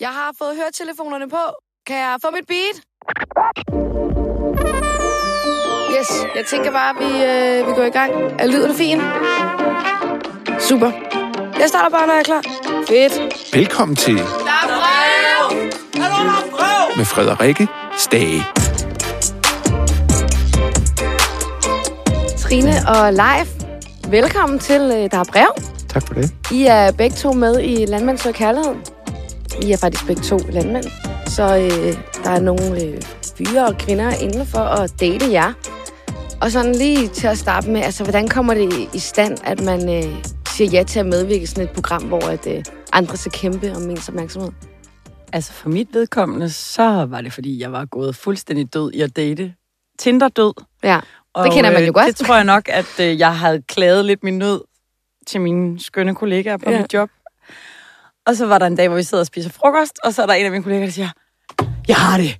Jeg har fået høretelefonerne på. Kan jeg få mit beat? Yes, jeg tænker bare, at vi, øh, vi går i gang. Er lyden fin? Super. Jeg starter bare, når jeg er klar. Fedt. Velkommen til Der er brev! med Frederikke Stage. Trine og Leif, velkommen til øh, Der er brev. Tak for det. I er begge to med i Landmand Søger Kærlighed. I er faktisk begge to landmænd. Så øh, der er nogle øh, fyre og kvinder inden for at date jer. Og sådan lige til at starte med, altså hvordan kommer det i stand, at man øh, siger ja til at medvirke i sådan et program, hvor at, øh, andre skal kæmpe om ens opmærksomhed? Altså for mit vedkommende, så var det, fordi jeg var gået fuldstændig død i at date. Tinder-død. Ja, Og, det kender man jo øh, godt. Det tror jeg nok, at øh, jeg havde klaget lidt min nød til mine skønne kollegaer på ja. mit job. Og så var der en dag, hvor vi sidder og spiser frokost, og så er der en af mine kollegaer, der siger, jeg har det,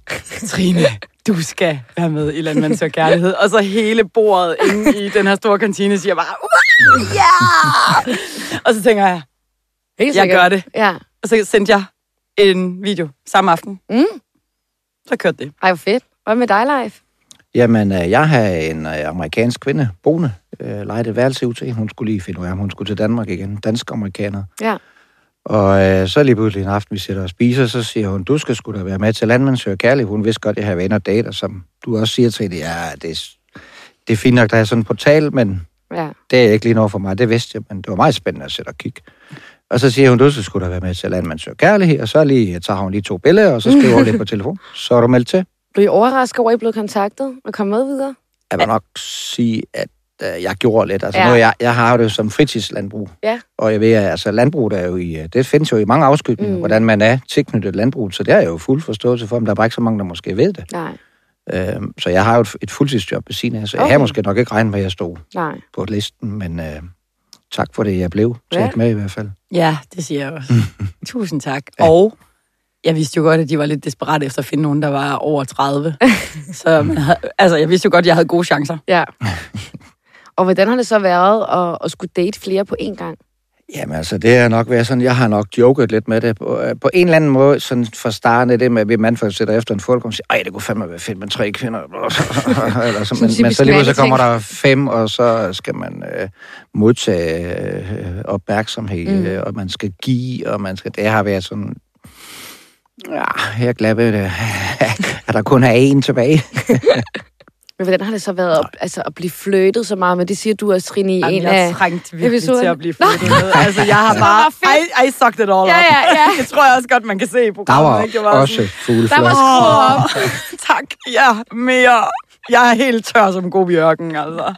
Trine, du skal være med i Landmand Søger Kærlighed. Og så hele bordet inde i den her store kantine siger bare, "Uah, ja! Og så tænker jeg, Helt jeg sikkert. gør det. Ja. Og så sendte jeg en video samme aften. Mm. Så kørte det. Ej, hvor fedt. Hvad med dig, Leif? Jamen, øh, jeg har en øh, amerikansk kvinde, boende, øh, lejet et værelse ud til. Hun skulle lige finde ud af, om hun skulle til Danmark igen. Dansk-amerikaner. Ja. Og øh, så lige pludselig en aften, vi sidder og spiser, så siger hun, du skal sgu da være med til Landmand Søger Kærlighed. Hun vidste godt, at jeg har venner og dater, som du også siger til det. Ja, det er, det er fint nok, der er sådan en portal, men Ja. det er ikke lige noget for mig. Det vidste jeg, men det var meget spændende at sætte og kigge. Og så siger hun, du skal sgu da være med til Landmand Søger Kærlighed. Og så lige, tager hun lige to billeder, og så skriver hun lidt på telefon. Så er du meldt til. Blev I overrasket over, at I blev kontaktet og kom med videre? Jeg vil nok sige, at øh, jeg gjorde lidt. Altså, Ja. ja. nu, jeg, jeg har det jo som fritidslandbrug. Ja. Og jeg ved, at altså, landbruget er jo i, øh, det findes jo i mange afskygninger, Mm. hvordan man er tilknyttet landbruget. Så det er jeg jo fuld forståelse for, men der er bare ikke så mange, der måske ved det. Nej, Øhm, så jeg har jo et, et fuldtidsjob ved siden af, så okay. Jeg har måske nok ikke regnet med, at jeg stod nej. på listen, men øh, tak for det, jeg blev Ja. taget med i hvert fald. Ja, det siger jeg også. Tusind tak. Ja. Og jeg vidste jo godt, at de var lidt desperate efter at finde nogen, der var over 30. så man havde, altså, jeg vidste jo godt, at jeg havde gode chancer. Ja. og hvordan har det så været at, at skulle date flere på én gang? Jamen altså, det har nok været sådan, jeg har nok joket lidt med det. På, øh, på en eller anden måde, sådan fra starten af det med, at vi mandfolk sætter efter en folk, og siger, ej, det kunne fandme være fedt med tre kvinder. Eller så, men, men så lige så kommer der fem, og så skal man øh, modtage øh, opmærksomhed, Mm. mm. og man skal give, og man skal... Det har været sådan... Ja, jeg er glad ved det. at der kun er én tilbage. Men hvordan har det så været at, altså, at blive flirtet så meget med? Det siger du også, Trine, i Jamen, en jeg af... trængte virkelig episoderne. til at blive flyttet med. Altså, jeg har bare... I, I sucked it all Ja, up. ja, ja. Det tror jeg også godt, man kan se i Der programmet. var ikke? Det var også sådan, fugleflot. Der var skruet op. Tak, ja, mere. Jeg er helt tør som god bjørken, altså.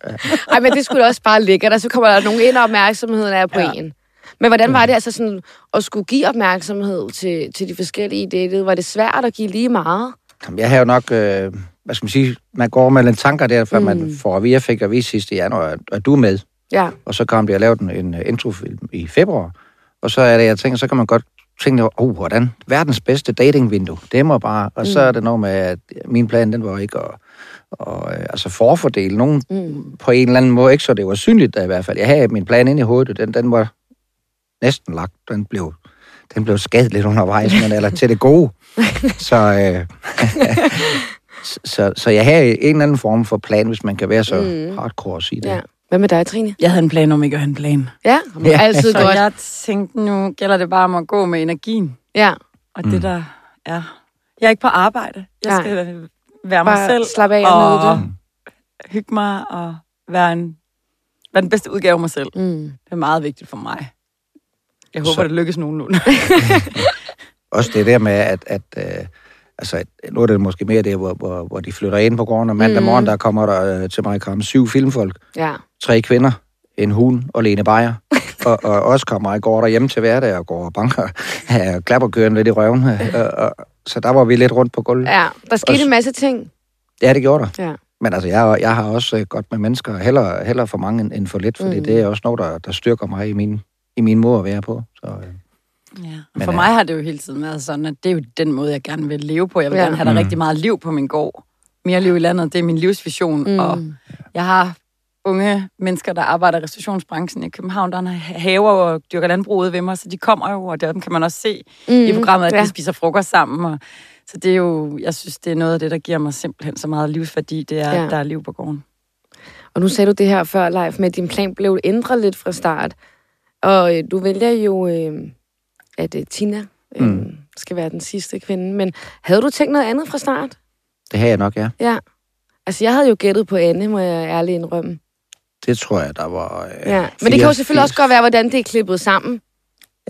Ej, men det skulle også bare ligge, og så kommer der nogen ind, og opmærksomheden er på ja. Ja. en. Men hvordan var det altså sådan at skulle give opmærksomhed til, til de forskellige datet? Var det svært at give lige meget? Jamen, Jeg har jo nok, øh, hvad skal man sige, man går med lidt tanker der, før Mm. man får at vide, jeg fik at vide sidste januar, at, du er med. Ja. Og så kom det, jeg lavede en, en introfilm i februar. Og så er det, jeg tænker, så kan man godt tænke, oh, hvordan? Verdens bedste datingvindue. Det må bare... Og så Mm. er det noget med, at min plan, den var ikke at, og, øh, altså forfordele nogen Mm. på en eller anden måde. Ikke så det var synligt da, i hvert fald. Jeg havde min plan inde i hovedet, den, den var næsten lagt. Den blev, den blev skadet lidt undervejs, men eller til det gode. Så, øh, så, så, jeg havde en eller anden form for plan, hvis man kan være så Mm. hardcore at sige det. ja. Hvad med dig, Trine? Jeg havde en plan om ikke at have en plan. Ja, Ja. altid Så godt. jeg tænkte, nu gælder det bare om at gå med energien. Ja, Og Mm. det der er... Jeg er ikke på arbejde. Jeg Nej. skal være mig bare selv. slappe af og og det. hygge mig og være, en, være den bedste udgave af mig selv. Mm. Det er meget vigtigt for mig. Jeg håber, Så- det lykkes nogenlunde. Også det der med, at, at øh, altså, nu er det måske mere det, hvor, hvor, hvor de flytter ind på gården, og mandag Mm. morgen, der kommer der øh, til mig komme syv filmfolk, Ja. tre kvinder, en hund og Lene Beyer. og, og også kommer i går derhjemme til hverdag og går og banker, ja, klapper køren lidt i røven. Og, og, så der var vi lidt rundt på gulvet. ja, der skete Også- en masse ting. Ja, det gjorde der. Ja. Men altså, jeg, jeg har også øh, godt med mennesker, heller, heller for mange end- for lidt, fordi mm. det er også noget, der, der styrker mig i min, i min måde at være på. Så, øh, Ja. Men, For mig har det jo hele tiden været sådan, at det er jo den måde, jeg gerne vil leve på. Jeg vil Ja. gerne have der Mm. rigtig meget liv på min gård. Mere liv i landet, det er min livsvision. Mm. Og jeg har unge mennesker, der arbejder i restaurationsbranchen i København, der har haver og dyrker landbrug ude ved mig, så de kommer jo, og dem kan man også se mm, i programmet, at ja. de spiser frokost sammen. Og, så det er jo, jeg synes, det er noget af det, der giver mig simpelthen så meget livsværdi, det er, ja. at der er liv på gården. Og nu sagde du det her før, Leif, med at din plan blev ændret lidt fra start. Og øh, du vælger jo, øh, at øh, Tina øh, mm. skal være den sidste kvinde. Men havde du tænkt noget andet fra start? Det havde jeg nok, ja. Ja. Altså, jeg havde jo gættet på Anne, må jeg ærligt indrømme. Det tror jeg, der var... Øh, ja. Men det kan jo selvfølgelig også godt være, hvordan det er klippet sammen.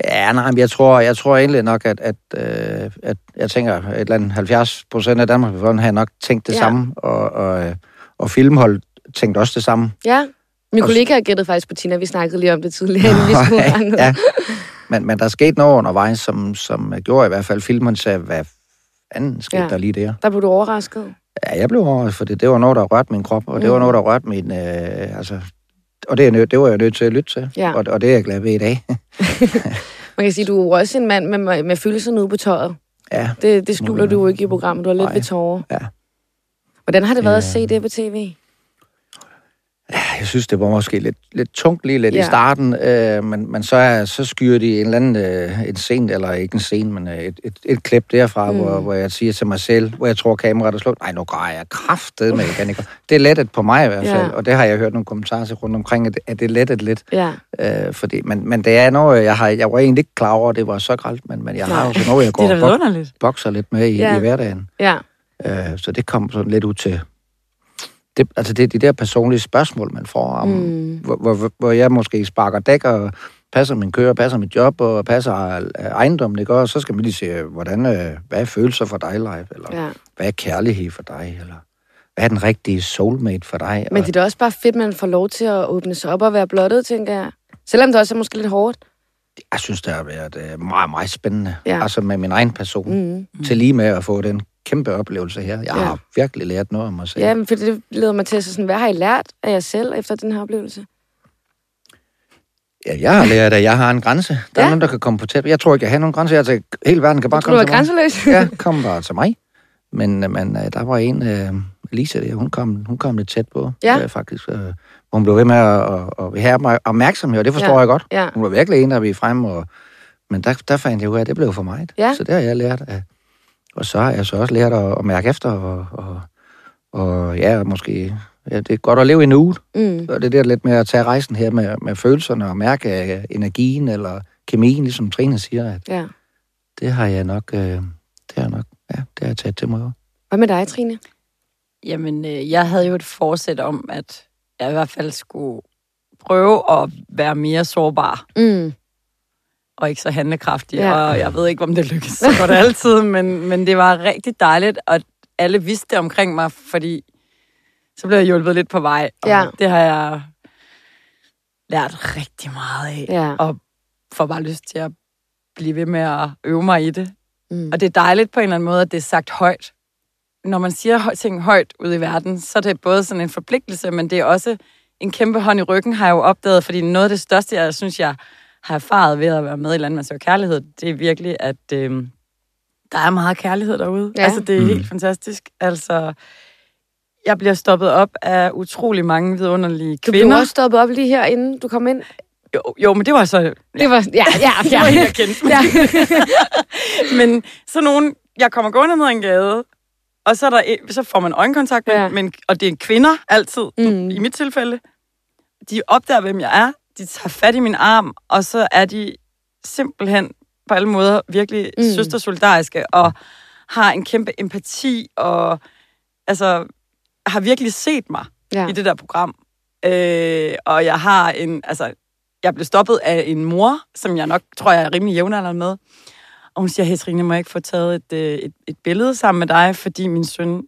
Ja, nej, men jeg tror, jeg tror egentlig nok, at, at, øh, at jeg tænker, et eller andet 70 procent af Danmark har nok tænkt det ja. samme, og, og, og filmhold tænkte også det samme. Ja, min kollega har gættet faktisk på Tina, vi snakkede lige om det tidligere, inden vi skulle ja. Men, men der er sket noget undervejs, som, som gjorde i hvert fald filmen sagde, hvad fanden skete ja. der lige der? Der blev du overrasket? Ja, jeg blev overrasket, for det, det var noget, der rørte min krop, og mm. det var mm. noget, der rørte min... Øh, altså, og det, er nød, det var jeg nødt til at lytte til, ja. og, og det er jeg glad ved i dag. Man kan sige, du er også en mand med, med følelser ude på tøjet. Ja. Det, det skjuler du ikke i programmet, du har lidt Nej. ved tårer. Ja. Hvordan har det været at se det på tv? Jeg synes, det var måske lidt, lidt tungt lige lidt ja. i starten, øh, men, men så, er, så skyer de en eller anden øh, en scene, eller ikke en scene, men øh, et, et, et klip derfra, mm. hvor, hvor jeg siger til mig selv, hvor jeg tror, kameraet er slukket. Nej, nu går jeg kraftet med mekaniker. Det er lettet på mig i hvert fald, ja. og det har jeg hørt nogle kommentarer til rundt omkring, at, at det er lettet lidt. Ja. Øh, fordi, men, men det er noget, jeg, har, jeg var egentlig ikke klar over, at det var så gralt, men, men jeg har jo så noget, jeg går og bokser lidt med i, ja. i hverdagen. Ja. Øh, så det kom sådan lidt ud til det, altså det er de der personlige spørgsmål, man får, om, mm. hvor, hvor, hvor jeg måske sparker dæk og passer min kører, passer mit job og passer ejendommen, ikke? Og så skal man lige se, hvordan, øh, hvad er følelser for dig, live? Eller ja. hvad er kærlighed for dig? Eller hvad er den rigtige soulmate for dig? Men det er da også bare fedt, man får lov til at åbne sig op og være blottet, tænker jeg. Selvom det også er måske lidt hårdt. Jeg synes, det har været øh, meget, meget spændende. Ja. Altså med min egen person. Mm. Til lige med at få den kæmpe oplevelse her. Jeg ja. har virkelig lært noget om mig selv. Ja, men for det leder mig til at sådan, hvad har I lært af jer selv efter den her oplevelse? Ja, jeg har lært, at jeg har en grænse. Der ja. er nogen, der kan komme på tæt. Jeg tror ikke, jeg har nogen grænse. Jeg tænker, hele verden kan bare komme til mig. Du er grænseløs? ja, kom bare til mig. Men, men øh, der var en, uh, Lisa der, hun kom, hun kom lidt tæt på, ja. uh, faktisk. Uh, hun blev ved med at, at, at have mig opmærksomhed, og det forstår ja. jeg godt. Ja. Hun var virkelig en, der vi frem, og, men der, der fandt jeg ud af, at det blev for mig. Ja. Så det har jeg lært af, og så har jeg så også lært at, at mærke efter, og, og, og ja, måske... Ja, det er godt at leve i nuet. Mm. Og det er der lidt med at tage rejsen her med, med følelserne og mærke uh, energien eller kemien, ligesom Trine siger. At ja. Det har jeg nok... Uh, det har jeg nok... Ja, det har jeg taget til mig. Hvad med dig, Trine? Jamen, øh, jeg havde jo et forsæt om, at jeg i hvert fald skulle prøve at være mere sårbar. Mm og ikke så handlekraftig, ja. og jeg ved ikke, om det lykkedes så godt altid, men, men det var rigtig dejligt, og alle vidste det omkring mig, fordi så blev jeg hjulpet lidt på vej, og ja. det har jeg lært rigtig meget af, ja. og får bare lyst til at blive ved med at øve mig i det. Mm. Og det er dejligt på en eller anden måde, at det er sagt højt. Når man siger ting højt ud i verden, så er det både sådan en forpligtelse, men det er også en kæmpe hånd i ryggen, har jeg jo opdaget, fordi noget af det største, jeg synes, jeg har erfaret ved at være med i Landmands og Kærlighed, det er virkelig, at øh, der er meget kærlighed derude. Ja. Altså, det er mm. helt fantastisk. Altså, jeg bliver stoppet op af utrolig mange vidunderlige kvinder. Du blev også stoppet op lige her, inden du kom ind? Jo, jo men det var så... Ja. Det var, ja, ja, ja. det var en, jeg kendte. Ja. men så nogen, jeg kommer gående ned ad en gade, og så, er der, så får man øjenkontakt med, ja. men, og det er kvinder altid, mm. i mit tilfælde. De opdager, hvem jeg er de tager fat i min arm, og så er de simpelthen på alle måder virkelig mm. søstersolidariske, og har en kæmpe empati, og altså, har virkelig set mig ja. i det der program. Øh, og jeg har en, altså, jeg blev stoppet af en mor, som jeg nok tror, jeg er rimelig jævnaldrende med. Og hun siger, hey Trine, må jeg ikke få taget et, øh, et, et billede sammen med dig, fordi min søn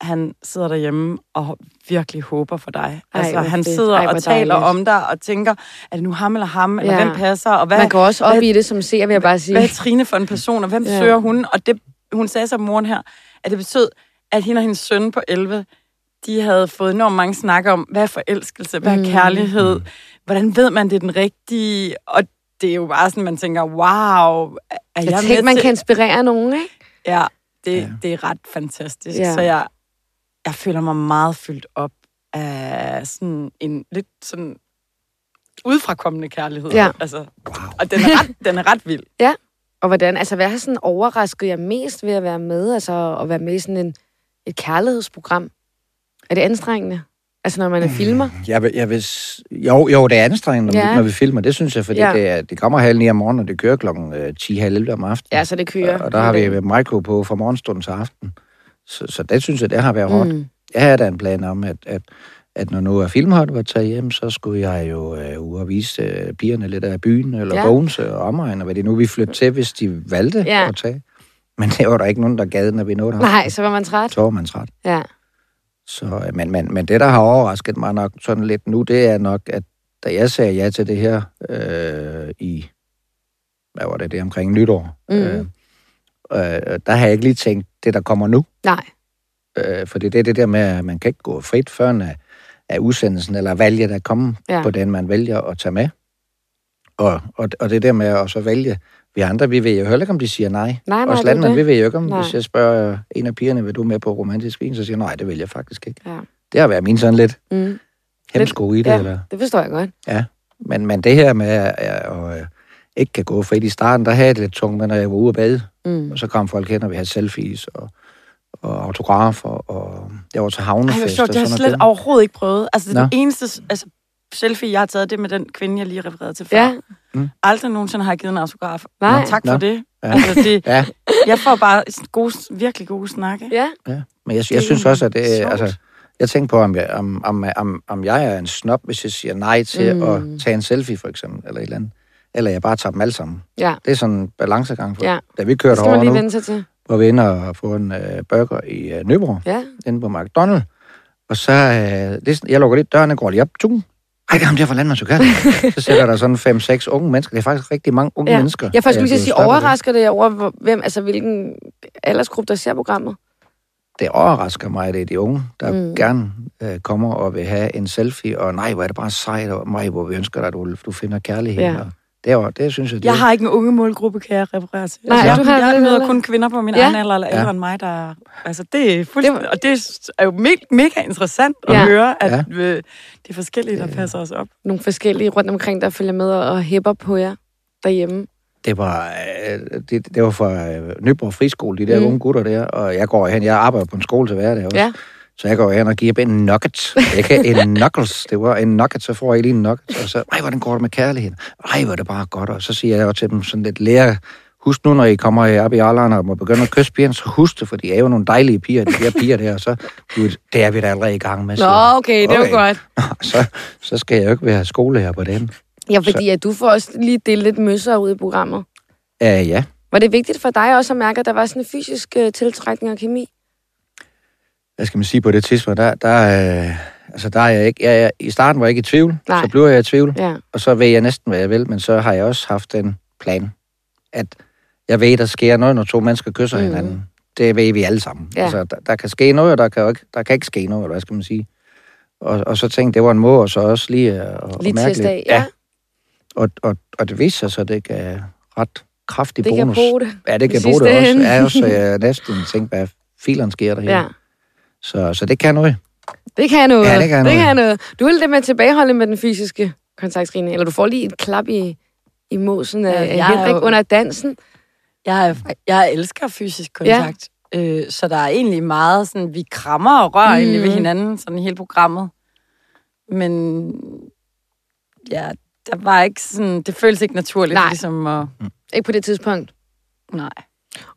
han sidder derhjemme og virkelig håber for dig. Ej, altså, han fedt. sidder Ej, og taler dejligt. om dig og tænker, er det nu ham eller ham, eller ja. hvem passer? Og hvad, Man går også op hvad, i det som ser, vil jeg bare sige. Hvad er Trine for en person, og hvem ja. søger hun? Og det, hun sagde som moren her, at det betød, at hende og hendes søn på 11, de havde fået enormt mange snakker om, hvad er forelskelse, hvad er mm. kærlighed, hvordan ved man, det er den rigtige, og det er jo bare sådan, man tænker, wow, er jeg, jeg tænker, man kan inspirere nogen, ikke? Ja, det, ja. det er ret fantastisk. Ja. Så jeg, jeg føler mig meget fyldt op af sådan en lidt sådan udfrakommende kærlighed. Ja. Altså, og den er, ret, den er ret vild. Og hvordan, altså hvad har sådan overrasket jer mest ved at være med, altså at være med i sådan en, et kærlighedsprogram? Er det anstrengende? Altså når man er filmer? Jeg vil, jeg vil, jo, jo, det er anstrengende, når, Ja. vi, når vi filmer. Det synes jeg, fordi Ja. ja. det, er, det kommer halv ni om morgenen, og det kører klokken øh, 10 halv 11 om aftenen. Ja, så det kører. Og der har vi Michael på fra morgenstunden til aften. Så, så det synes jeg, det har været hårdt. Mm. Jeg havde da en plan om, at, at, at når nu er filmholdet var taget hjem, så skulle jeg jo øh, ud og vise øh, pigerne lidt af byen, eller Ja. Bogense og omegn, og hvad det nu vi flytte til, hvis de valgte Ja. at tage. Men det var der ikke nogen, der gad, når vi nåede der. Nej, så var man træt. Så var man træt. Ja. Så, øh, men, men, men det, der har overrasket mig nok sådan lidt nu, det er nok, at da jeg sagde ja til det her øh, i, hvad var det, det omkring nytår, Mm. øh, øh, der har jeg ikke lige tænkt det, der kommer nu. Nej. Øh, for det er det der med, at man kan ikke gå frit før af, af udsendelsen, eller valget der kommer Ja. ja. på den, man vælger at tage med. Og, og, og det der med at så vælge, vi andre, vi ved jo heller ikke, om de siger nej. Nej, nej, er landmænd, vi ved jo ikke, om Nej. hvis jeg spørger en af pigerne, vil du med på romantisk vin, så siger jeg, nej, det vil jeg faktisk ikke. Ja. Det har været min sådan lidt Mm. hemsko i det, Ja. eller... Det forstår jeg godt. Men, men det her med at, at, at ikke kan gå frit i starten, der havde jeg det lidt tungt med, når jeg var ude at bade. Mm. Og så kom folk hen, og vi havde selfies og, og autografer, og jeg var til havnefest. Ej, hvor sjovt, det har jeg slet noget. overhovedet ikke prøvet. Altså, det er den eneste altså, selfie, jeg har taget, det er med den kvinde, jeg lige refererede til før. Ja. Aldrig nogensinde har jeg givet en autograf. Nej. Tak for Nå. det. Ja. Altså, det. Ja, Jeg får bare gode, virkelig gode snakke. Ja. ja. Men jeg, Det jeg synes også, at det sjovt. altså, jeg tænker på, om jeg, om, om, om, om jeg er en snop, hvis jeg siger nej til Mm. mm. at tage en selfie, for eksempel, eller et eller andet. Eller jeg bare tager dem alle sammen. Ja. Det er sådan en balancegang. For. Ja. Da vi kørte over lige nu, vende sig til. var vi inde og få en øh, burger i øh, Nyborg. Ja. inde på McDonald's. Og så, øh, det, er jeg lukker lidt dørene, går lige op, tung. Ej, det er ham der fra Landmandsukal. så sætter der sådan fem, seks unge mennesker. Det er faktisk rigtig mange unge Ja. mennesker. Jeg faktisk lige at blevet sige, overrasker det over, hvor- hvem, altså hvilken aldersgruppe, der ser programmet? Det overrasker mig, at det er de unge, der Mm. gerne øh, kommer og vil have en selfie. Og nej, hvor er det bare sejt, og mig, hvor vi ønsker dig, at du, du finder kærlighed. Ja. Ja. Det, er, det synes jeg, det Jeg har ikke en unge målgruppe, kan jeg referere til. Nej, altså, du jeg, har jeg møder kun kvinder på min Ja. egen alder eller ældre Ja. end mig, der... Altså, det er fuldstændig... Og det er jo me- mega interessant at Ja. høre, at Ja. øh, det er forskellige, der passer os op. Nogle forskellige rundt omkring, der følger med og hæpper på jer derhjemme. Det var, øh, det, det var fra øh, Nyborg Friskole, de der mm. unge gutter der. Og jeg går hen, jeg arbejder på en skole til hverdag også. Ja. Så jeg går hen og giver dem en nugget. Ikke en knuckles. Det var en nugget, så får jeg lige en nugget. Og så, ej, hvordan går det med kærligheden? Ej, hvor er det bare godt. Og så siger jeg også til dem sådan lidt lære. Husk nu, når I kommer op i alderen og må begynde at kysse pigerne, så husk det, for de er jo nogle dejlige piger, de der piger der. Og så, gud, det er vi da allerede i gang med. Nå, siger jeg. okay, det var Okay. godt. Så, så skal jeg jo ikke være skolelærer på den. Ja, fordi at du får også lige delt lidt møsser ud i programmet. Uh, ja, Var det vigtigt for dig også at mærke, at der var sådan en fysisk uh, tiltrækning og kemi? Hvad skal man sige på det tidspunkt? Der, der, øh, altså, der er jeg ikke... Jeg, jeg, I starten var jeg ikke i tvivl, Nej. så bliver jeg i tvivl. Ja. Og så ved jeg næsten, hvad jeg vil, men så har jeg også haft den plan, at jeg ved, der sker noget, når to mennesker kysser mm. hinanden. Det ved vi alle sammen. Ja. Altså, der, der kan ske noget, og der kan, ikke, der kan ikke ske noget, eller hvad skal man sige. Og, og så tænkte jeg, det var en måde, og så også lige at, Lige mærke af, lidt. ja. Og, og, og det viste sig så, det gav ret kraftig Det kan bonus. bruge det. Ja, det kan bruge det også. Ja, også så jeg næsten tænkte, hvad fileren sker der her. Ja. Så, så det kan noget. Det kan noget. Ja, det kan det noget. kan noget. Du vil det med tilbageholde med den fysiske kontakt, Trine, eller du får lige et klap i, i måsen af, Ja, er Henrik jo- under dansen. Jeg, er- jeg elsker fysisk kontakt. Ja. Øh, så der er egentlig meget sådan, vi krammer og rører mm. egentlig ved hinanden, sådan i hele programmet. Men ja, der var ikke sådan, det føles ikke naturligt, Nej. ligesom at, Ikke på det tidspunkt. nej.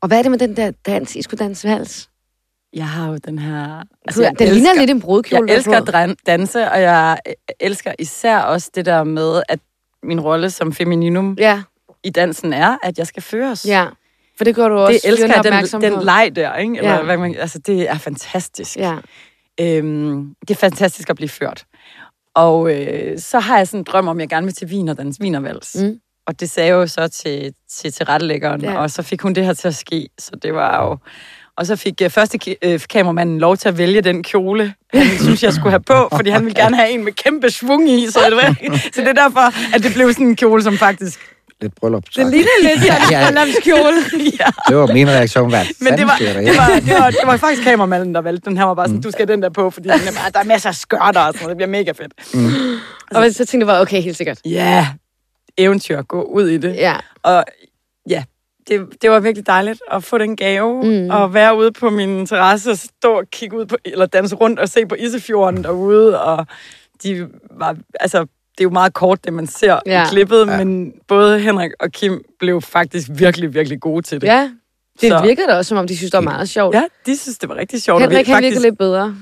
Og hvad er det med den der dans, I skulle danse vals? Jeg har jo den her... Altså, den elsker, ligner lidt en brudkjole. Jeg elsker at danse, og jeg elsker især også det der med, at min rolle som femininum Ja, i dansen er, at jeg skal føres. ja. For det gør du også det elsker jeg, den, den leg der, ikke? Eller, Ja. hvad man, altså, det er fantastisk. Ja. Øhm, det er fantastisk at blive ført. Og øh, så har jeg sådan en drøm om, at jeg gerne vil til Wien og danse Wienervals. Mm. Og det sagde jeg jo så til, til tilrettelæggeren, ja. og så fik hun det her til at ske. Så det var jo... Og så fik øh, første ki- øh, kameramanden lov til at vælge den kjole, han synes, jeg skulle have på, fordi han ville gerne have en med kæmpe svung i. Så det, var, så det er derfor, at det blev sådan en kjole, som faktisk lidt bryllup. Det ligner lidt sådan Ja, ja. en bryllupskjole. ja. Det var min reaktion. Hvad Men det var, det, her? var, det, var, det var faktisk kameramanden, der valgte den. Han var bare sådan, du skal have den der på, fordi den er bare, der er masser af skørter og sådan noget. Det bliver mega fedt. Og så tænkte jeg bare, okay, helt sikkert. Ja, eventyr, gå ud i det. Ja. Og ja, det, det var virkelig dejligt at få den gave, Mm. og være ude på min terrasse og stå og kigge ud på, eller danse rundt og se på Isefjorden derude, og de var, altså, det er jo meget kort, det man ser ja. I klippet, ja. men både Henrik og Kim blev faktisk virkelig, virkelig gode til det. Ja. Det Så- virker da også, som om de synes, det var meget sjovt. Ja, de synes, det var rigtig sjovt. Henrik, han faktisk, virker lidt bedre.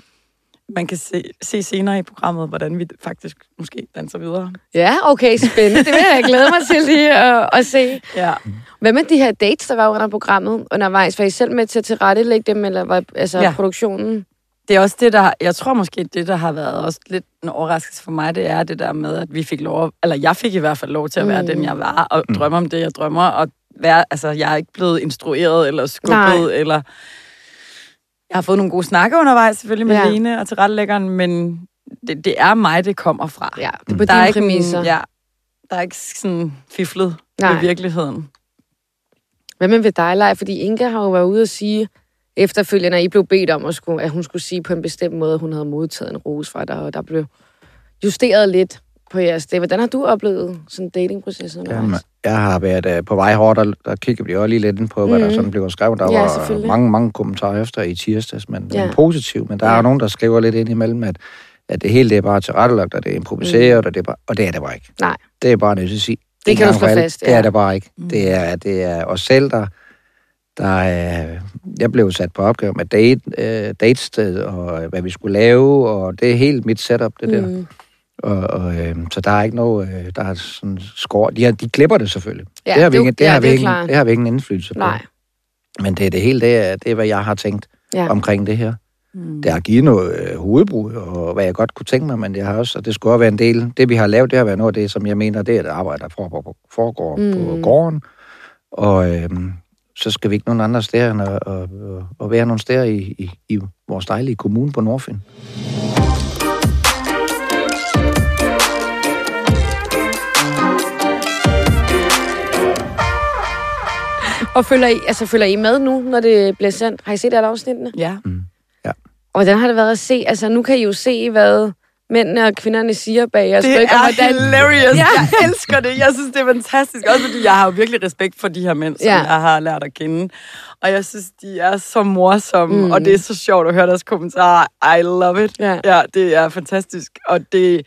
Man kan se, se senere i programmet, hvordan vi faktisk måske danser videre. Ja, okay, spændende. Det vil jeg glæde mig til lige at, at se. Ja. Hvad med de her dates, der var under programmet undervejs? Var I selv med til at tilrettelægge dem, eller var altså Ja. produktionen? Det er også det, der, jeg tror måske, det, der har været også lidt en overraskelse for mig, det er det der med, at vi fik lov, eller jeg fik i hvert fald lov til at være Mm. den, jeg var, og drømme om det, jeg drømmer, og være, altså, jeg er ikke blevet instrueret eller skubbet, Nej. eller... Jeg har fået nogle gode snakke undervejs, selvfølgelig med Ja. Lene og tilrettelæggeren, men det, det er mig, det kommer fra. Ja, det er på der er dine en- præmisser. Ja, der er ikke sådan fiflet Nej. med virkeligheden. Hvad med ved dig, Leif? Fordi Inga har jo været ude at sige efterfølgende, at I blev bedt om, at, skulle, at hun skulle sige på en bestemt måde, at hun havde modtaget en rose fra dig, og der blev justeret lidt på jeres dag. Hvordan har du oplevet sådan datingprocessen Jamen, jeg har været uh, på vej hårdt, og der kigger vi også lige lidt ind på, hvad Mhm. der sådan bliver skrevet. Der Ja, var mange, mange kommentarer efter i tirsdags, men, Ja. men positivt. Men der er Ja. jo nogen, der skriver lidt ind imellem, at, at det hele det er bare tilrettelagt, og det er improviseret, og, det er bare, og det er det bare ikke. Mm. Nej. Det er bare nødt til at sige. Det kan du slå fast, Det ja. er det bare ikke. Mm. Det, er, det er os selv, der... der er, jeg blev sat på opgave med date, øh, datested, og øh, hvad vi skulle lave, og det er helt mit setup, det der. Mm. Og, og, øh, så der er ikke noget, øh, der er sådan skår. De, har, de klipper det selvfølgelig. Ja, det har vi det- ikke, det ja, har det vi klart. det har vi ikke en indflydelse på. Nej. Men det er det hele, det er, det er hvad jeg har tænkt Ja. omkring det her. Mm. Det har givet noget øh, hovedbrud, og hvad jeg godt kunne tænke mig, men det har også, og det skulle også være en del. Det vi har lavet, det har været noget af det, som jeg mener, det er et arbejde, der foregår, foregår mm. på Mm. gården. Og øh, så skal vi ikke nogen andre steder end at, at, at, at være nogle steder i, i, i vores dejlige kommune på Nordfyn. Og følger I, altså, følger I med nu, når det bliver sendt? Har I set alle afsnittene? Ja. Og hvordan har det været at se? Altså, nu kan I jo se, hvad mændene og kvinderne siger bag jeres Det er hvordan... hilarious. Ja. Ja. Jeg elsker det. Jeg synes, det er fantastisk. Også fordi jeg har jo virkelig respekt for de her mænd, som Ja. ja. jeg har lært at kende. Og jeg synes, de er så morsomme, Mm. mm. og det er så sjovt at høre deres kommentarer. I love it. Ja. ja det er fantastisk. Og det,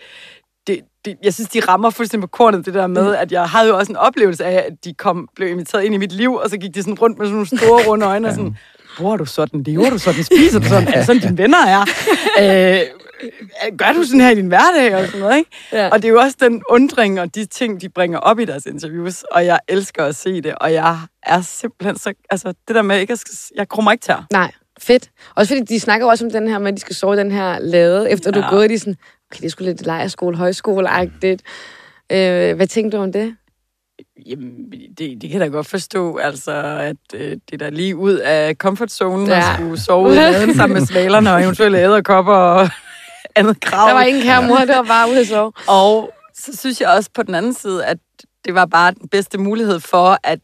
det, jeg synes, de rammer fuldstændig på kornet, det der med, Mm. at jeg havde jo også en oplevelse af, at de kom, blev inviteret ind i mit liv, og så gik de sådan rundt med sådan nogle store runde øjne, og sådan, bor du sådan, lever du sådan, spiser du sådan, er det sådan, dine venner er? Øh, gør du sådan her i din hverdag og sådan noget, ikke? Ja. Og det er jo også den undring og de ting, de bringer op i deres interviews, og jeg elsker at se det, og jeg er simpelthen så, altså det der med ikke jeg krummer ikke tær. Nej, fedt. Også fordi de snakker også om den her med, at de skal sove den her lade, efter ja. du er gået, de sådan, okay, det er sgu lidt lejerskole, højskole-agtigt. Øh, hvad tænkte du om det? Jamen, det, det kan jeg da godt forstå, altså, at øh, det er da lige ud af comfort zone ja. At skulle sove i laden sammen med svalerne og eventuelle æderkopper og andet krav. Der var ingen kære mor, det var bare ude at sove. Og så synes jeg også på den anden side, at det var bare den bedste mulighed for, at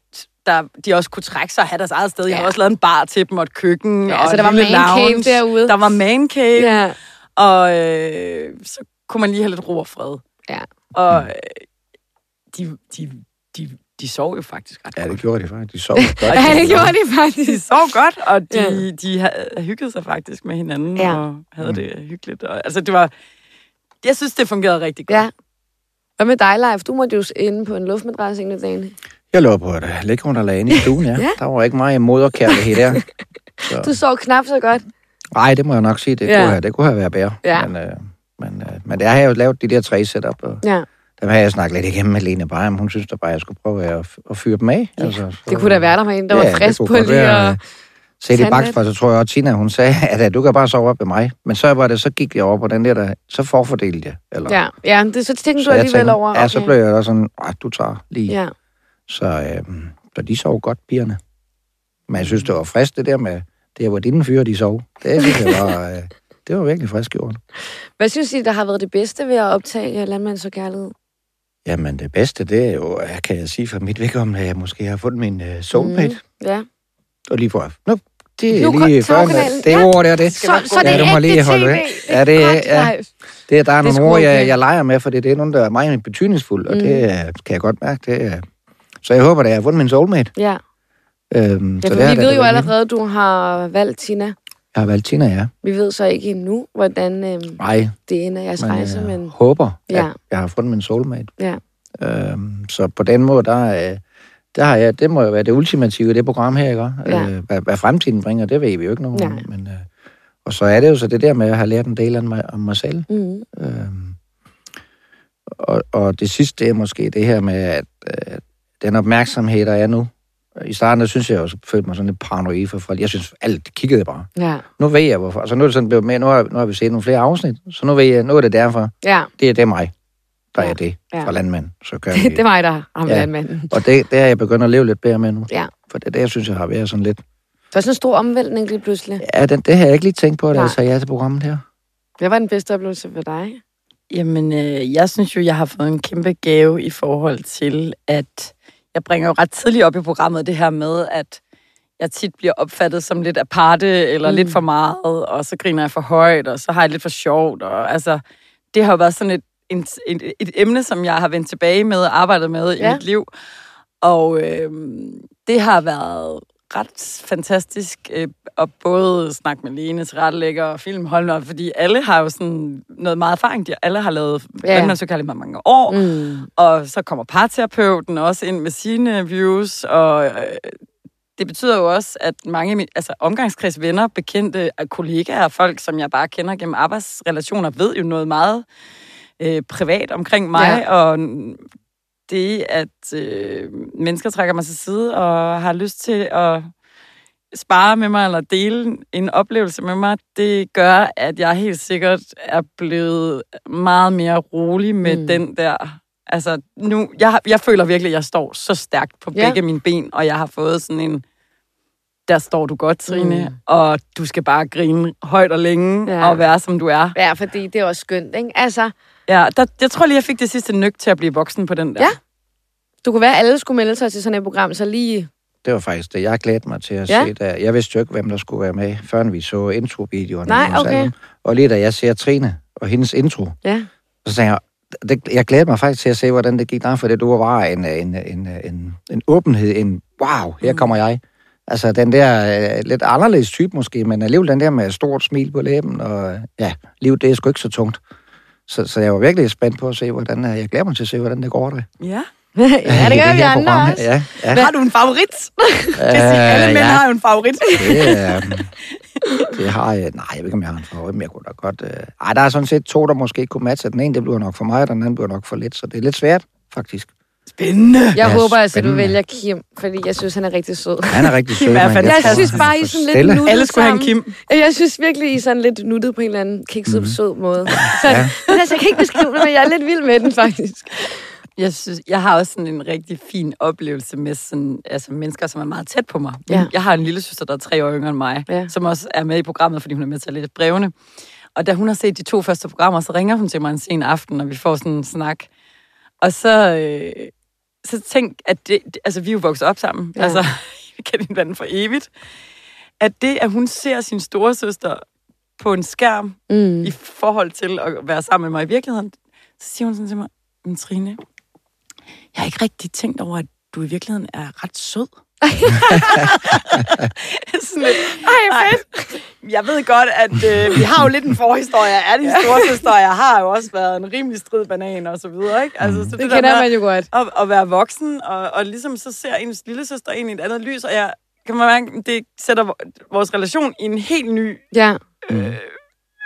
der, de også kunne trække sig og have deres eget sted. Jeg Ja. har også lavet en bar til dem og et køkken. Ja, og altså, der var man cave derude. Der var man cave. Ja. Og øh, så kunne man lige have lidt ro og fred. Ja. Og øh, de, de, de, de sov jo faktisk ret Ja, godt. det gjorde de faktisk. De sov godt. Ja, det gjorde de De faktisk. sov godt, og de, Ja. ja. de havde hygget sig faktisk med hinanden, Ja. ja. og havde det hyggeligt. Og, altså, det var... Jeg synes, det fungerede rigtig godt. Ja. Hvad med dig, Leif? Du måtte jo inde på en luftmadras en dagene. Jeg lå på et uh, læggeunderlag inde i stuen, ja. Ja. ja. Der var ikke meget moderkærlighed der. Så. Du sov knap så godt. Nej, det må jeg nok sige. Det, Ja. ja. kunne, have, det kunne have været bedre. Ja. Men, øh, men, øh, men der har jeg jo lavet de der tre setup, og Ja. dem har jeg snakket lidt igennem med Lene Beyer. Hun synes da bare, jeg skulle prøve at, at fyre dem af. Ja, altså, så- Det kunne da være der var en, der var det frisk på lige at... Set i Sandnet. bakspejl, så tror jeg også, Tina, hun sagde, at øh, du kan bare sove op ved mig. Men så var det, så gik jeg over på den der, der så forfordelte jeg. Eller, Ja, ja det, så tænkte så du jeg alligevel tænkte, over. Ja, så blev jeg da sådan, at du tager lige. Ja. Så, øh, så de sov godt, pigerne. Men jeg synes, det var frisk, det der med, det var dine fyre, de sov. Det synes jeg var, øh, det var virkelig frisk gjort. Hvad synes I, der har været det bedste ved at optage Landmands og Kærlighed? Jamen, det bedste, det er jo, kan jeg sige for mit vedkommende, at jeg måske har fundet min uh, soulmate. Mm. Ja. Og lige for... Nu, det er Nu lige før, det Ja. ord der, det. Så, så det Ja, er lige ægte holde tv. Ja, det er- ja. det der er nogle ord, jeg, jeg leger med, for det, det er nogle, der er meget betydningsfulde, og Mm. det kan jeg godt mærke. Det, er- så jeg håber, at jeg har fundet min soulmate. Ja, Øhm, ja så for det er vi ved det jo er allerede, du har valgt Tina. Jeg har valgt Tina, ja. Vi ved så ikke endnu, hvordan øh, Nej, det ender jeres men rejse, jeg men håber, Ja. at jeg har fundet min soulmate. ja. Øhm, så på den måde, der, øh, der har jeg, det må jo være det ultimative det program her, ikke? Ja. Øh, hvad, hvad fremtiden bringer, det ved vi jo ikke nogen. Nej. Men, øh, og så er det jo så det der med at have lært en del om mig, om mig selv. Mm. Øhm, og, og det sidste, det er måske det her med, at øh, den opmærksomhed, der er nu. I starten, der synes jeg jo, så følte mig sådan lidt paranoid for folk. Jeg synes, alt det kiggede bare. Ja, Nu ved jeg, hvorfor. Så nu er det sådan blevet med, nu har, nu har vi set nogle flere afsnit, så nu ved jeg, nu er det derfor. ja. Det er det er mig, der Ja. er det Ja. fra landmand. Så gør vi Det, det var mig, der har Ja. ja. manden. Og det, det er jeg begyndt at leve lidt bedre med nu. Ja. For det er det, jeg synes, jeg har været sådan lidt... Det var sådan en stor omvæltning lige pludselig. Ja, det, det har jeg ikke lige tænkt på, da Nej. jeg sagde ja til programmet her. Hvad var den bedste oplevelse for dig? Jamen, øh, jeg synes jo, jeg har fået en kæmpe gave i forhold til, at jeg bringer jo ret tidligt op i programmet det her med, at jeg tit bliver opfattet som lidt aparte, eller Mm. lidt for meget, og så griner jeg for højt, og så har jeg lidt for sjovt. Og, altså, det har jo været sådan et, en, et, et emne, som jeg har vendt tilbage med og arbejdet med Ja. i mit liv. Og øh, det har været ret fantastisk øh, at både snakke med Lene, tilrettelægger og filmholder, fordi alle har jo sådan noget meget erfaring. De alle har lavet Ja. ja. vandmandsøkald i mange, mange år, mm. Og så kommer parterapeuten også ind med sine views, og øh, det betyder jo også, at mange af mine, altså omgangskreds, venner, bekendte, og kollegaer, folk, som jeg bare kender gennem arbejdsrelationer, ved jo noget meget øh, privat omkring mig, ja. og det, at øh, mennesker trækker mig til side og har lyst til at spare med mig eller dele en oplevelse med mig, det gør, at jeg helt sikkert er blevet meget mere rolig med Mm. den der... Altså, nu, jeg, jeg føler virkelig, at jeg står så stærkt på Ja. begge mine ben, og jeg har fået sådan en... Der står du godt, Trine, Mm. og du skal bare grine højt og længe ja. og være, som du er. Ja, fordi det er også skønt, ikke? Altså, Ja, der, jeg tror lige, jeg fik det sidste nyk til at blive voksen på den der. Ja. du kunne være, at alle skulle melde sig til sådan et program, så lige... Det var faktisk det, jeg glædte mig til at Ja. se. Der. Jeg vidste jo ikke, hvem der skulle være med, før vi så introvideoerne. Nej, okay. alle. Og lige da jeg ser Trine og hendes intro, Ja. så tænkte jeg, det, jeg glæder mig faktisk til at se, hvordan det gik der, for det du var en, en, en, en, en åbenhed, en wow, her kommer jeg. Altså den der øh, lidt anderledes type måske, men alligevel den der med stort smil på læben, og ja, livet det er sgu ikke så tungt. Så, så jeg var virkelig spændt på at se, hvordan, øh, jeg glæder mig til at se, hvordan det går der. ja. ja, det gør vi andre program også. Ja, ja. Har du en favorit? Øh, alle mænd ja. har jo en favorit. Det, er, det har jeg... Nej, jeg ved ikke, om jeg har en favorit, men jeg kunne da godt... Øh... Ej, der er sådan set to, der måske ikke kunne matche. Den ene, det bliver nok for mig, og den anden bliver nok for lidt. Så det er lidt svært, faktisk. Spændende. Jeg Ja, håber altså, du vælger Kim, fordi jeg synes, han er rigtig sød. Han er rigtig sød. Kim er men fantastisk. Jeg synes bare, I er sådan lidt stille. nuttet Alle skulle have en. Kim. Jeg synes virkelig, I er sådan lidt nuttet på en eller anden kikset, Mhm. mm-hmm. sød måde. Så, ja. altså, jeg kan ikke beskrive det, men jeg er lidt vild med den, faktisk. Jeg, synes, jeg har også sådan en rigtig fin oplevelse med sådan, altså mennesker, som er meget tæt på mig. Ja. Jeg har en lille søster, der er tre år yngre end mig, Ja. som også er med i programmet, fordi hun er med til at læse brevene. Og da hun har set de to første programmer, så ringer hun til mig en sen aften, og vi får sådan en snak. Og så, øh, så tænk, at det, altså vi er jo vokset op sammen. Ja. Altså, vi kan hinanden for evigt. At det, at hun ser sin store søster på en skærm, Mm. i forhold til at være sammen med mig i virkeligheden, så siger hun sådan til mig, men Trine, jeg har ikke rigtig tænkt over, at du i virkeligheden er ret sød. sådan lidt, Ej, fedt. Jeg ved godt, at øh, vi har jo lidt en forhistorie. Er din storsøster, og jeg har jo også været en rimelig stridbanan og så videre. Ikke? Altså, så Det der kender man jo godt. At, at være voksen, og, og ligesom så ser ens lille søster ind i et andet lys, og jeg kan man mærke, det sætter vo- vores relation i en helt ny Ja.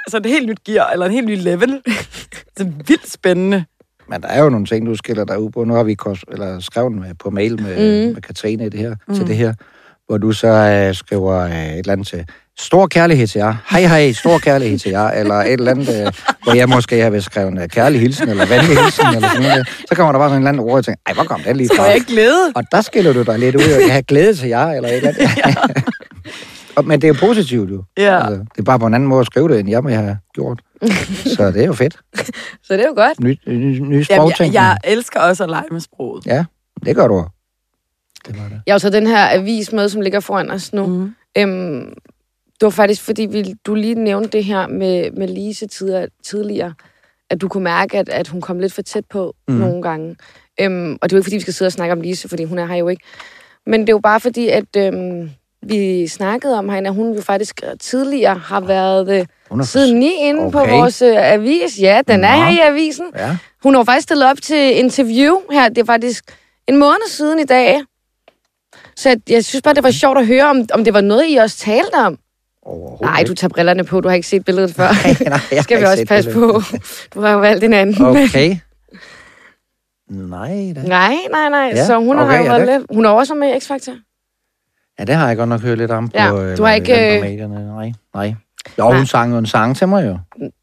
altså et helt nyt gear, eller en helt ny level. det er vildt spændende. Men der er jo nogle ting, du skiller dig ud på. Nu har vi eller skrevet med, på mail med, Mhm. mm. med Katrine det her, mm. til det her, hvor du så øh, skriver øh, et eller andet til, stor kærlighed til jer, hej hej, stor kærlighed til jer, eller et eller andet, øh, hvor jeg måske har skrevet øh, kærlig hilsen, eller venlig hilsen, eller sådan noget. Så kommer der bare sådan en eller anden ord, og tænker, ej, hvor kom den lige Så fra? var jeg glæde. Og der skiller du dig lidt ud, og jeg har glæde til jer, eller et eller andet. Men det er jo positivt jo. Ja. Altså, det er bare på en anden måde at skrive det, end jeg må have gjort. Så det er jo fedt. Så det er jo godt. Ny, ny, ny Jamen, jeg, jeg elsker også at lege med sproget. Ja, det gør du. Det var det. Jeg har jo så den her avis med, som ligger foran os nu. Mm. Øhm, det var faktisk, fordi vi, du lige nævnte det her med, med Lise tidligere, tidligere, at du kunne mærke, at, at hun kom lidt for tæt på mm. nogle gange. Øhm, og det er jo ikke, fordi vi skal sidde og snakke om Lise, fordi hun er her jo ikke. Men det er jo bare fordi, at øhm, vi snakkede om hende, at hun jo faktisk tidligere har været øh, Hun er siden ni inde okay. på vores øh, avis. Ja, den er Nå. her i avisen. Ja. Hun har faktisk stillet op til interview her. Det er faktisk en måned siden i dag. Så jeg, jeg synes bare, det var sjovt at høre, om, om det var noget, I også talte om. Nej, du tager brillerne på. Du har ikke set billedet før. Nej, jeg skal har vi også passe billedet. på. Du har jo valgt en anden. Okay. Nej, da. Nej, nej, nej. Ja, Så hun har okay, jo ja, været lidt... Hun er også med i X-Factor. Ja, det har jeg godt nok hørt lidt om på, øh, du har ikke, på øh, medierne. Nej, nej. Jo, Nej. hun sang jo en sang til mig jo.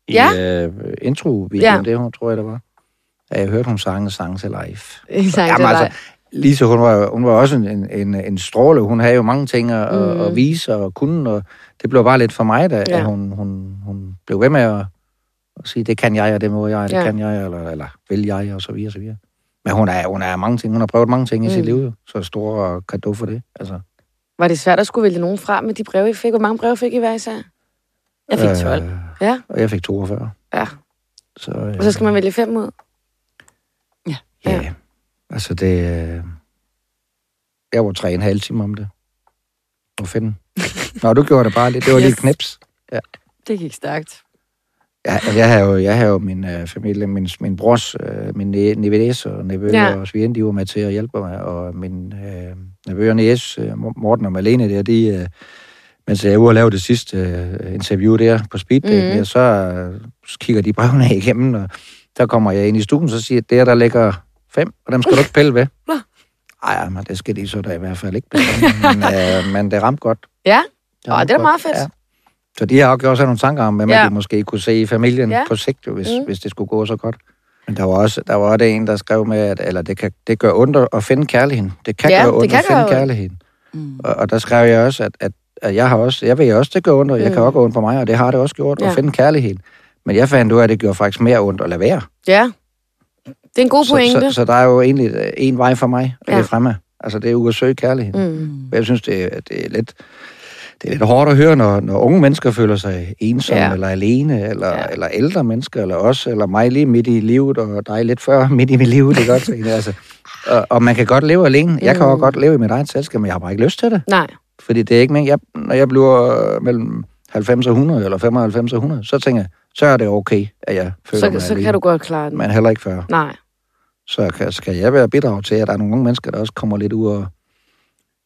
Ja. I øh, intro-videoen, Ja. det hun, tror jeg, det var. Ja, jeg hørte, hun sang en sang til live. I sang Jamen, til altså, dig. Lise, hun var, hun var også en, en, en stråle. Hun havde jo mange ting at, mm. Mm. at vise og kunne, og det blev bare lidt for mig, da Ja. ja. hun, hun, hun blev ved med at, at sige, det kan jeg, og det må jeg, det Ja. kan jeg, eller, eller vil jeg, og så videre, så videre. Men hun er, hun er mange ting. Hun har prøvet mange ting i Mm. sit liv, jo. så stor kado for det. Altså, Var det svært at skulle vælge nogen fra med de breve, I fik? Hvor mange breve fik I hver især? Jeg fik 12. Øh, Ja. og jeg fik 42. Ja. Så, øh, Og så skal man vælge fem ud. Ja, Ja. altså det... Øh, jeg var tre en halv time om det. At finde. Nå, du gjorde det bare lidt. Det var yes. lige knips. Det gik stærkt. Ja, altså, jeg har jo, jeg har jo min øh, familie, min, min brors, øh, min nevøs og nevø Ja. og svigerinde, de var med til at hjælpe mig, og min øh, nevø og næs, øh, Morten og Malene der, de, øh, mens jeg er ude og lave det sidste øh, interview der på speeddate, Mhm. mm. der, så øh, kigger de brevene igennem, og der kommer jeg ind i stuen, så siger jeg, der, der ligger fem, og dem skal du ikke pille ved. Ej, men det skal de så da i hvert fald ikke. bestemme. men, øh, men det ramte godt. Ja. Ramte det er da meget fedt. Ja. Så de har også nogle tanker om, hvad man Ja. måske kunne se i familien Ja. på sigt, jo, hvis, Mm. mm. hvis det skulle gå så godt. Men der var også, der var også en, der skrev med, at eller det, kan, det gør ondt at finde kærligheden. Det kan Ja, gøre ondt at finde kærligheden. Mm. Og, og der skrev jeg også, at, at, at jeg har også, jeg ved også, det gør ondt, og jeg Mm. kan også gå ondt på mig, og det har det også gjort, Ja. at finde kærligheden. Men jeg fandt ud af, at det gjorde faktisk mere ondt at lade være. Ja. Det er en god Så, pointe. så, så der er jo egentlig øh, en vej for mig, og Ja. det er fremad. Altså, det er jo at søge kærligheden. Mm. Mm. Jeg synes, det, er- det er lidt... Det er lidt hårdt at høre, når, når unge mennesker føler sig ensomme, Ja. eller alene, eller, Ja. eller ældre mennesker, eller os, eller mig lige midt i livet, og dig lidt før midt i mit liv, det er godt. Trine, altså. og, og man kan godt leve alene. Jeg kan Mm. også godt leve i mit eget selskab, men jeg har bare ikke lyst til det. Nej. Fordi det er ikke men jeg, når jeg bliver øh, mellem 90 og 100, eller 95 og 100, så tænker jeg, så er det okay, at jeg føler Så, mig så alene. kan du godt klare den. Men heller ikke før. Nej. Så kan, skal jeg være bidrag til, at der er nogle unge mennesker, der også kommer lidt ud og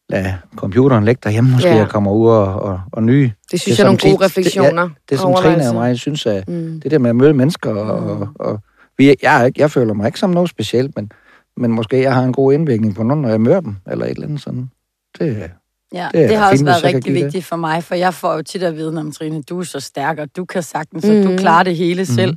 lade computeren ligge derhjemme, måske, Ja. ja. og kommer ud og, og, og nye. Det synes Det jeg er nogle som gode det- refleksioner. Det er som og Trine og overvejelser. mig synes, at Mm. det der med at møde mennesker, og, og, og vi, jeg, er ikke- jeg føler mig ikke som noget specielt, men, men måske jeg har en god indvirkning på nogen, når jeg møder dem, eller et eller andet sådan. Det, Ja, Det det, det har også været jeg rigtig give det. vigtigt for mig, for jeg får jo tit at vide om Trine, du er så stærk, og du kan sagtens, og Mhm. du klarer det hele selv.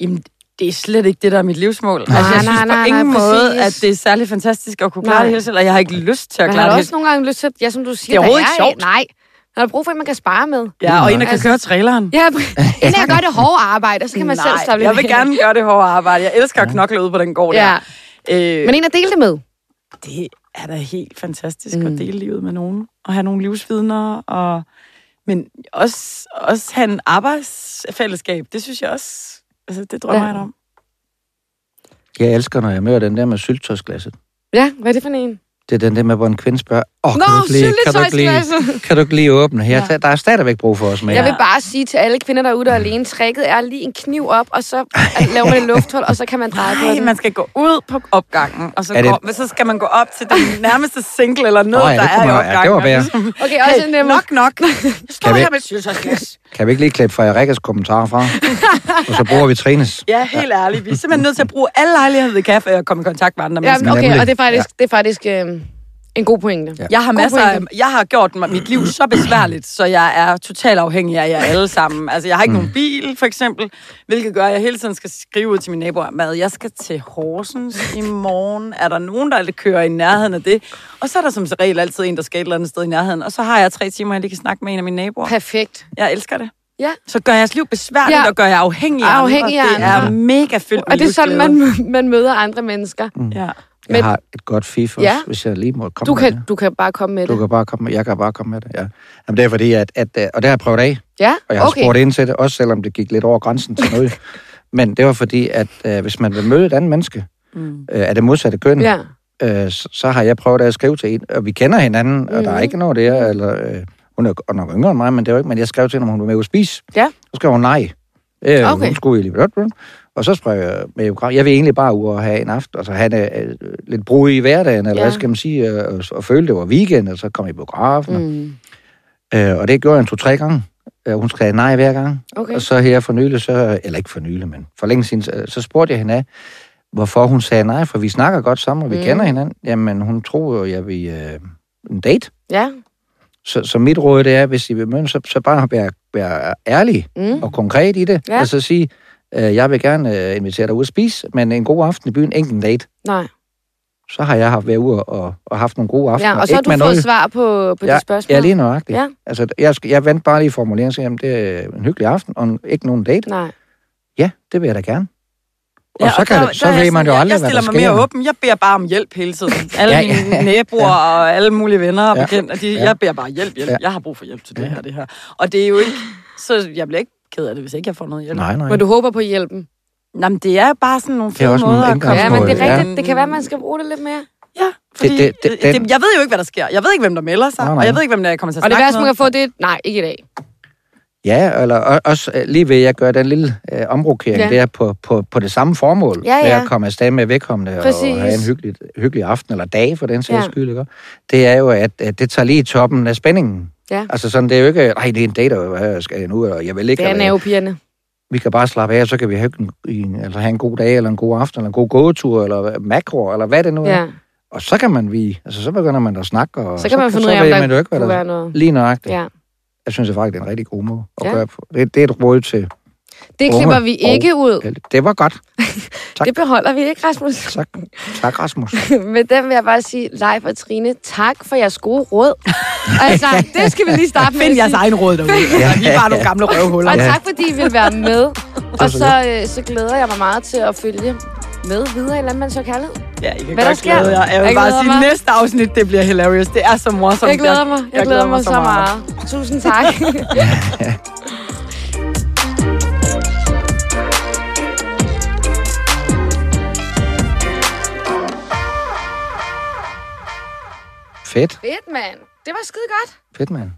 Jamen, det er slet ikke det, der er mit livsmål. Altså, Nej, jeg synes nej, på nej, ingen nej, måde, præcis. at det er særlig fantastisk at kunne klare Nej. det hele selv, og jeg har ikke lyst til at klare har det du hele også nogle gange lyst til, ja, som du siger, Det er der ikke sjovt. Nej. Man har brug for, at man kan spare med. Ja, og en, der kan Altså- køre traileren. Ja, inden jeg gør det hårde arbejde, så kan man selv slappe lidt jeg vil gerne gøre det hårde arbejde. Jeg elsker at knokle ud på den gård Ja, der. Øh, men en at dele det med. det er da helt fantastisk mm. at dele livet med nogen, og have nogle livsvidner, og, men også, også have en arbejdsfællesskab. Det synes jeg også, altså det drømmer Ja. jeg om. jeg elsker, når jeg møder den der med syltøjsglasset. Ja, hvad er det for en? Det er den der med, hvor en kvinde spørger, åh, oh, Nå, kan, du lige, kan, du ikke lige, syltetøjsglasset. kan du ikke lige åbne? Ja, Ja. Der er stadigvæk brug for os med. Jeg vil bare sige til alle kvinder derude, der er alene, tricket er lige en kniv op, og så laver man et lufthul, og så kan man dreje på Nej, den. man skal gå ud på opgangen, og så, det- går, men så skal man gå op til den nærmeste single eller noget, Nå ja, der er i man- ja, opgangen. det var ligesom, Okay, også hey, nemmere. nok, nok. Jeg står Kan vi- her med et. Kan vi ikke lige klippe Frederikkes kommentarer fra? og så bruger vi Trines. Ja, helt ærligt. Vi er simpelthen nødt til at bruge alle lejligheder, vi kan, for at komme i kontakt med andre Ja, mennesker. okay, Nemlig. og det er faktisk, det er faktisk øh, En god pointe. Ja. Jeg har, God masser af, jeg har gjort mit liv så besværligt, så jeg er totalt afhængig af jer alle sammen. Altså, jeg har ikke mm. nogen bil, for eksempel, hvilket gør, at jeg hele tiden skal skrive ud til mine naboer, mad, jeg skal til Horsens i morgen. Er der nogen, der kører i nærheden af det? Og så er der som regel altid en, der skal et eller andet sted i nærheden. Og så har jeg tre timer, jeg lige kan snakke med en af mine naboer. Perfekt. Jeg elsker det. Ja. Så gør jeres liv besværligt, Ja. og gør jeg afhængig af Afhængig af andre. Det er mega fyldt Og det er sådan, man, man møder andre mennesker. Mm. Ja. Jeg Men- har et godt fif også, Ja. hvis jeg lige må komme Du med kan, det. du kan bare komme med Du det. kan bare komme med, jeg kan bare komme med det, ja. Jamen, det er fordi, at, at, øh, og det har jeg prøvet af, Ja, og jeg har okay. spurgt ind til det, også selvom det gik lidt over grænsen til noget. Men det var fordi, at øh, hvis man vil møde et andet menneske Mm. øh, af det modsatte køn, Ja. øh, så, så har jeg prøvet at skrive til en, og vi kender hinanden, mm. og der er Mhm. ikke noget der, eller øh, hun er godt nok yngre end mig, men det var ikke, men jeg skrev til hende, om hun var med at spise. Ja. Så skrev hun nej. Øh, Okay. Hun skulle lige og så skrev jeg med biograf. Jeg vil egentlig bare ud og have en aften, altså have det, øh, lidt brug i hverdagen, eller Ja. hvad skal man sige, øh, og, og føle, det var weekend, og så kom jeg i biografen. Mm. Øh, og det gjorde jeg en to-tre gange. Øh, hun skrev nej hver gang. Okay. Og så her for nylig, så, eller ikke for nylig, men for længe siden, så, så spurgte jeg hende af, hvorfor hun sagde nej, for vi snakker godt sammen, og vi Mm. kender hinanden. Jamen, hun tror jo, jeg vil øh, en date. Ja. Så, så mit råd det er, hvis I vil møde, så, så bare være, være ærlig Mm. og konkret i det. Ja. Og så sige, øh, jeg vil gerne øh, invitere dig ud at spise, men en god aften i byen, ikke en date. Nej. Så har jeg haft været ude og, og haft nogle gode aftener. Ja, og så har Ikke du fået noget- svar på, på Ja, de spørgsmål. Ja, lige nøjagtigt. Ja. Altså, jeg, jeg vendte bare lige formuleringen, så jamen, det er en hyggelig aften, og ikke nogen date. Nej. Ja, det vil jeg da gerne. Og Ja, så, kan der- det, så der er ved man jo aldrig, jeg, jeg stiller mig mere åben. Jeg beder bare om hjælp hele tiden. Alle Ja, ja, ja, mine naboer og alle mulige venner og Ja. bekendte, de, Ja. jeg beder bare hjælp, hjælp. Ja. Jeg har brug for hjælp til det Ja. her, det her. Og det er jo ikke... Så jeg bliver ikke ked af det, hvis ikke jeg får noget hjælp. Nej, nej. Men du håber på hjælpen. Nå, men det er bare sådan nogle fede måder at komme Ja, men det er Ja. rigtigt. Det kan være, at man skal bruge det lidt mere. Ja, fordi det- det- det, det, jeg ved jo ikke, hvad der sker. Jeg ved ikke, hvem der melder sig, Nej, og nej. jeg ved ikke, hvem der jeg kommer til at Og det snakke værste, man kan få, det er... Nej, ikke i dag. Ja, eller og- også øh, lige ved, at jeg gør den lille øh, omrokering Ja. der på, på, på det samme formål. Ja, Med ja. at komme afsted med vedkommende og Præcis. have en hyggelig, hyggelig aften eller dag for den sags Ja. skyld. Ikke? Det er jo, at, at det tager lige toppen af spændingen. Ja. Altså sådan, det er jo ikke, nej, det er en date, og hvad skal jeg nu, og jeg vil ikke. Det er nervepigerne. vi kan bare slappe af, og så kan vi have en, altså have en god dag, eller en god aften, eller en god gåtur, eller makro, eller hvad det nu er. Ja. Og så kan man vi, altså så begynder man at snakke, og Så kan man finde ud af, om man der hvad kunne være noget. Lige nøjagtigt. Ja. Jeg synes jeg faktisk, det er en rigtig god måde at Ja. gøre på. Det, det er et råd til. Det Unge klipper vi ikke ud. alle. Det var godt. Tak. Det beholder vi ikke, Rasmus. Tak, tak Rasmus. Med dem vil jeg bare sige, Leif og Trine, tak for jeres gode råd. altså, det skal vi lige starte med Find jeres egen råd derude. Ja. Vi er bare nogle gamle røvhuller. Og tak, fordi I vil være med. Og så så, øh, så glæder jeg mig meget til at følge med videre i Landmands og Kærlighed. Ja, I kan Hvad der godt sker? glæde jer. Jeg vil Jeg bare sige, mig. næste afsnit, det bliver hilarious. Det er så morsomt. Jeg glæder mig. Jeg, glæder mig så meget. Tusind tak. Fedt, Fedt, mand. Det var skide godt. fedt mand.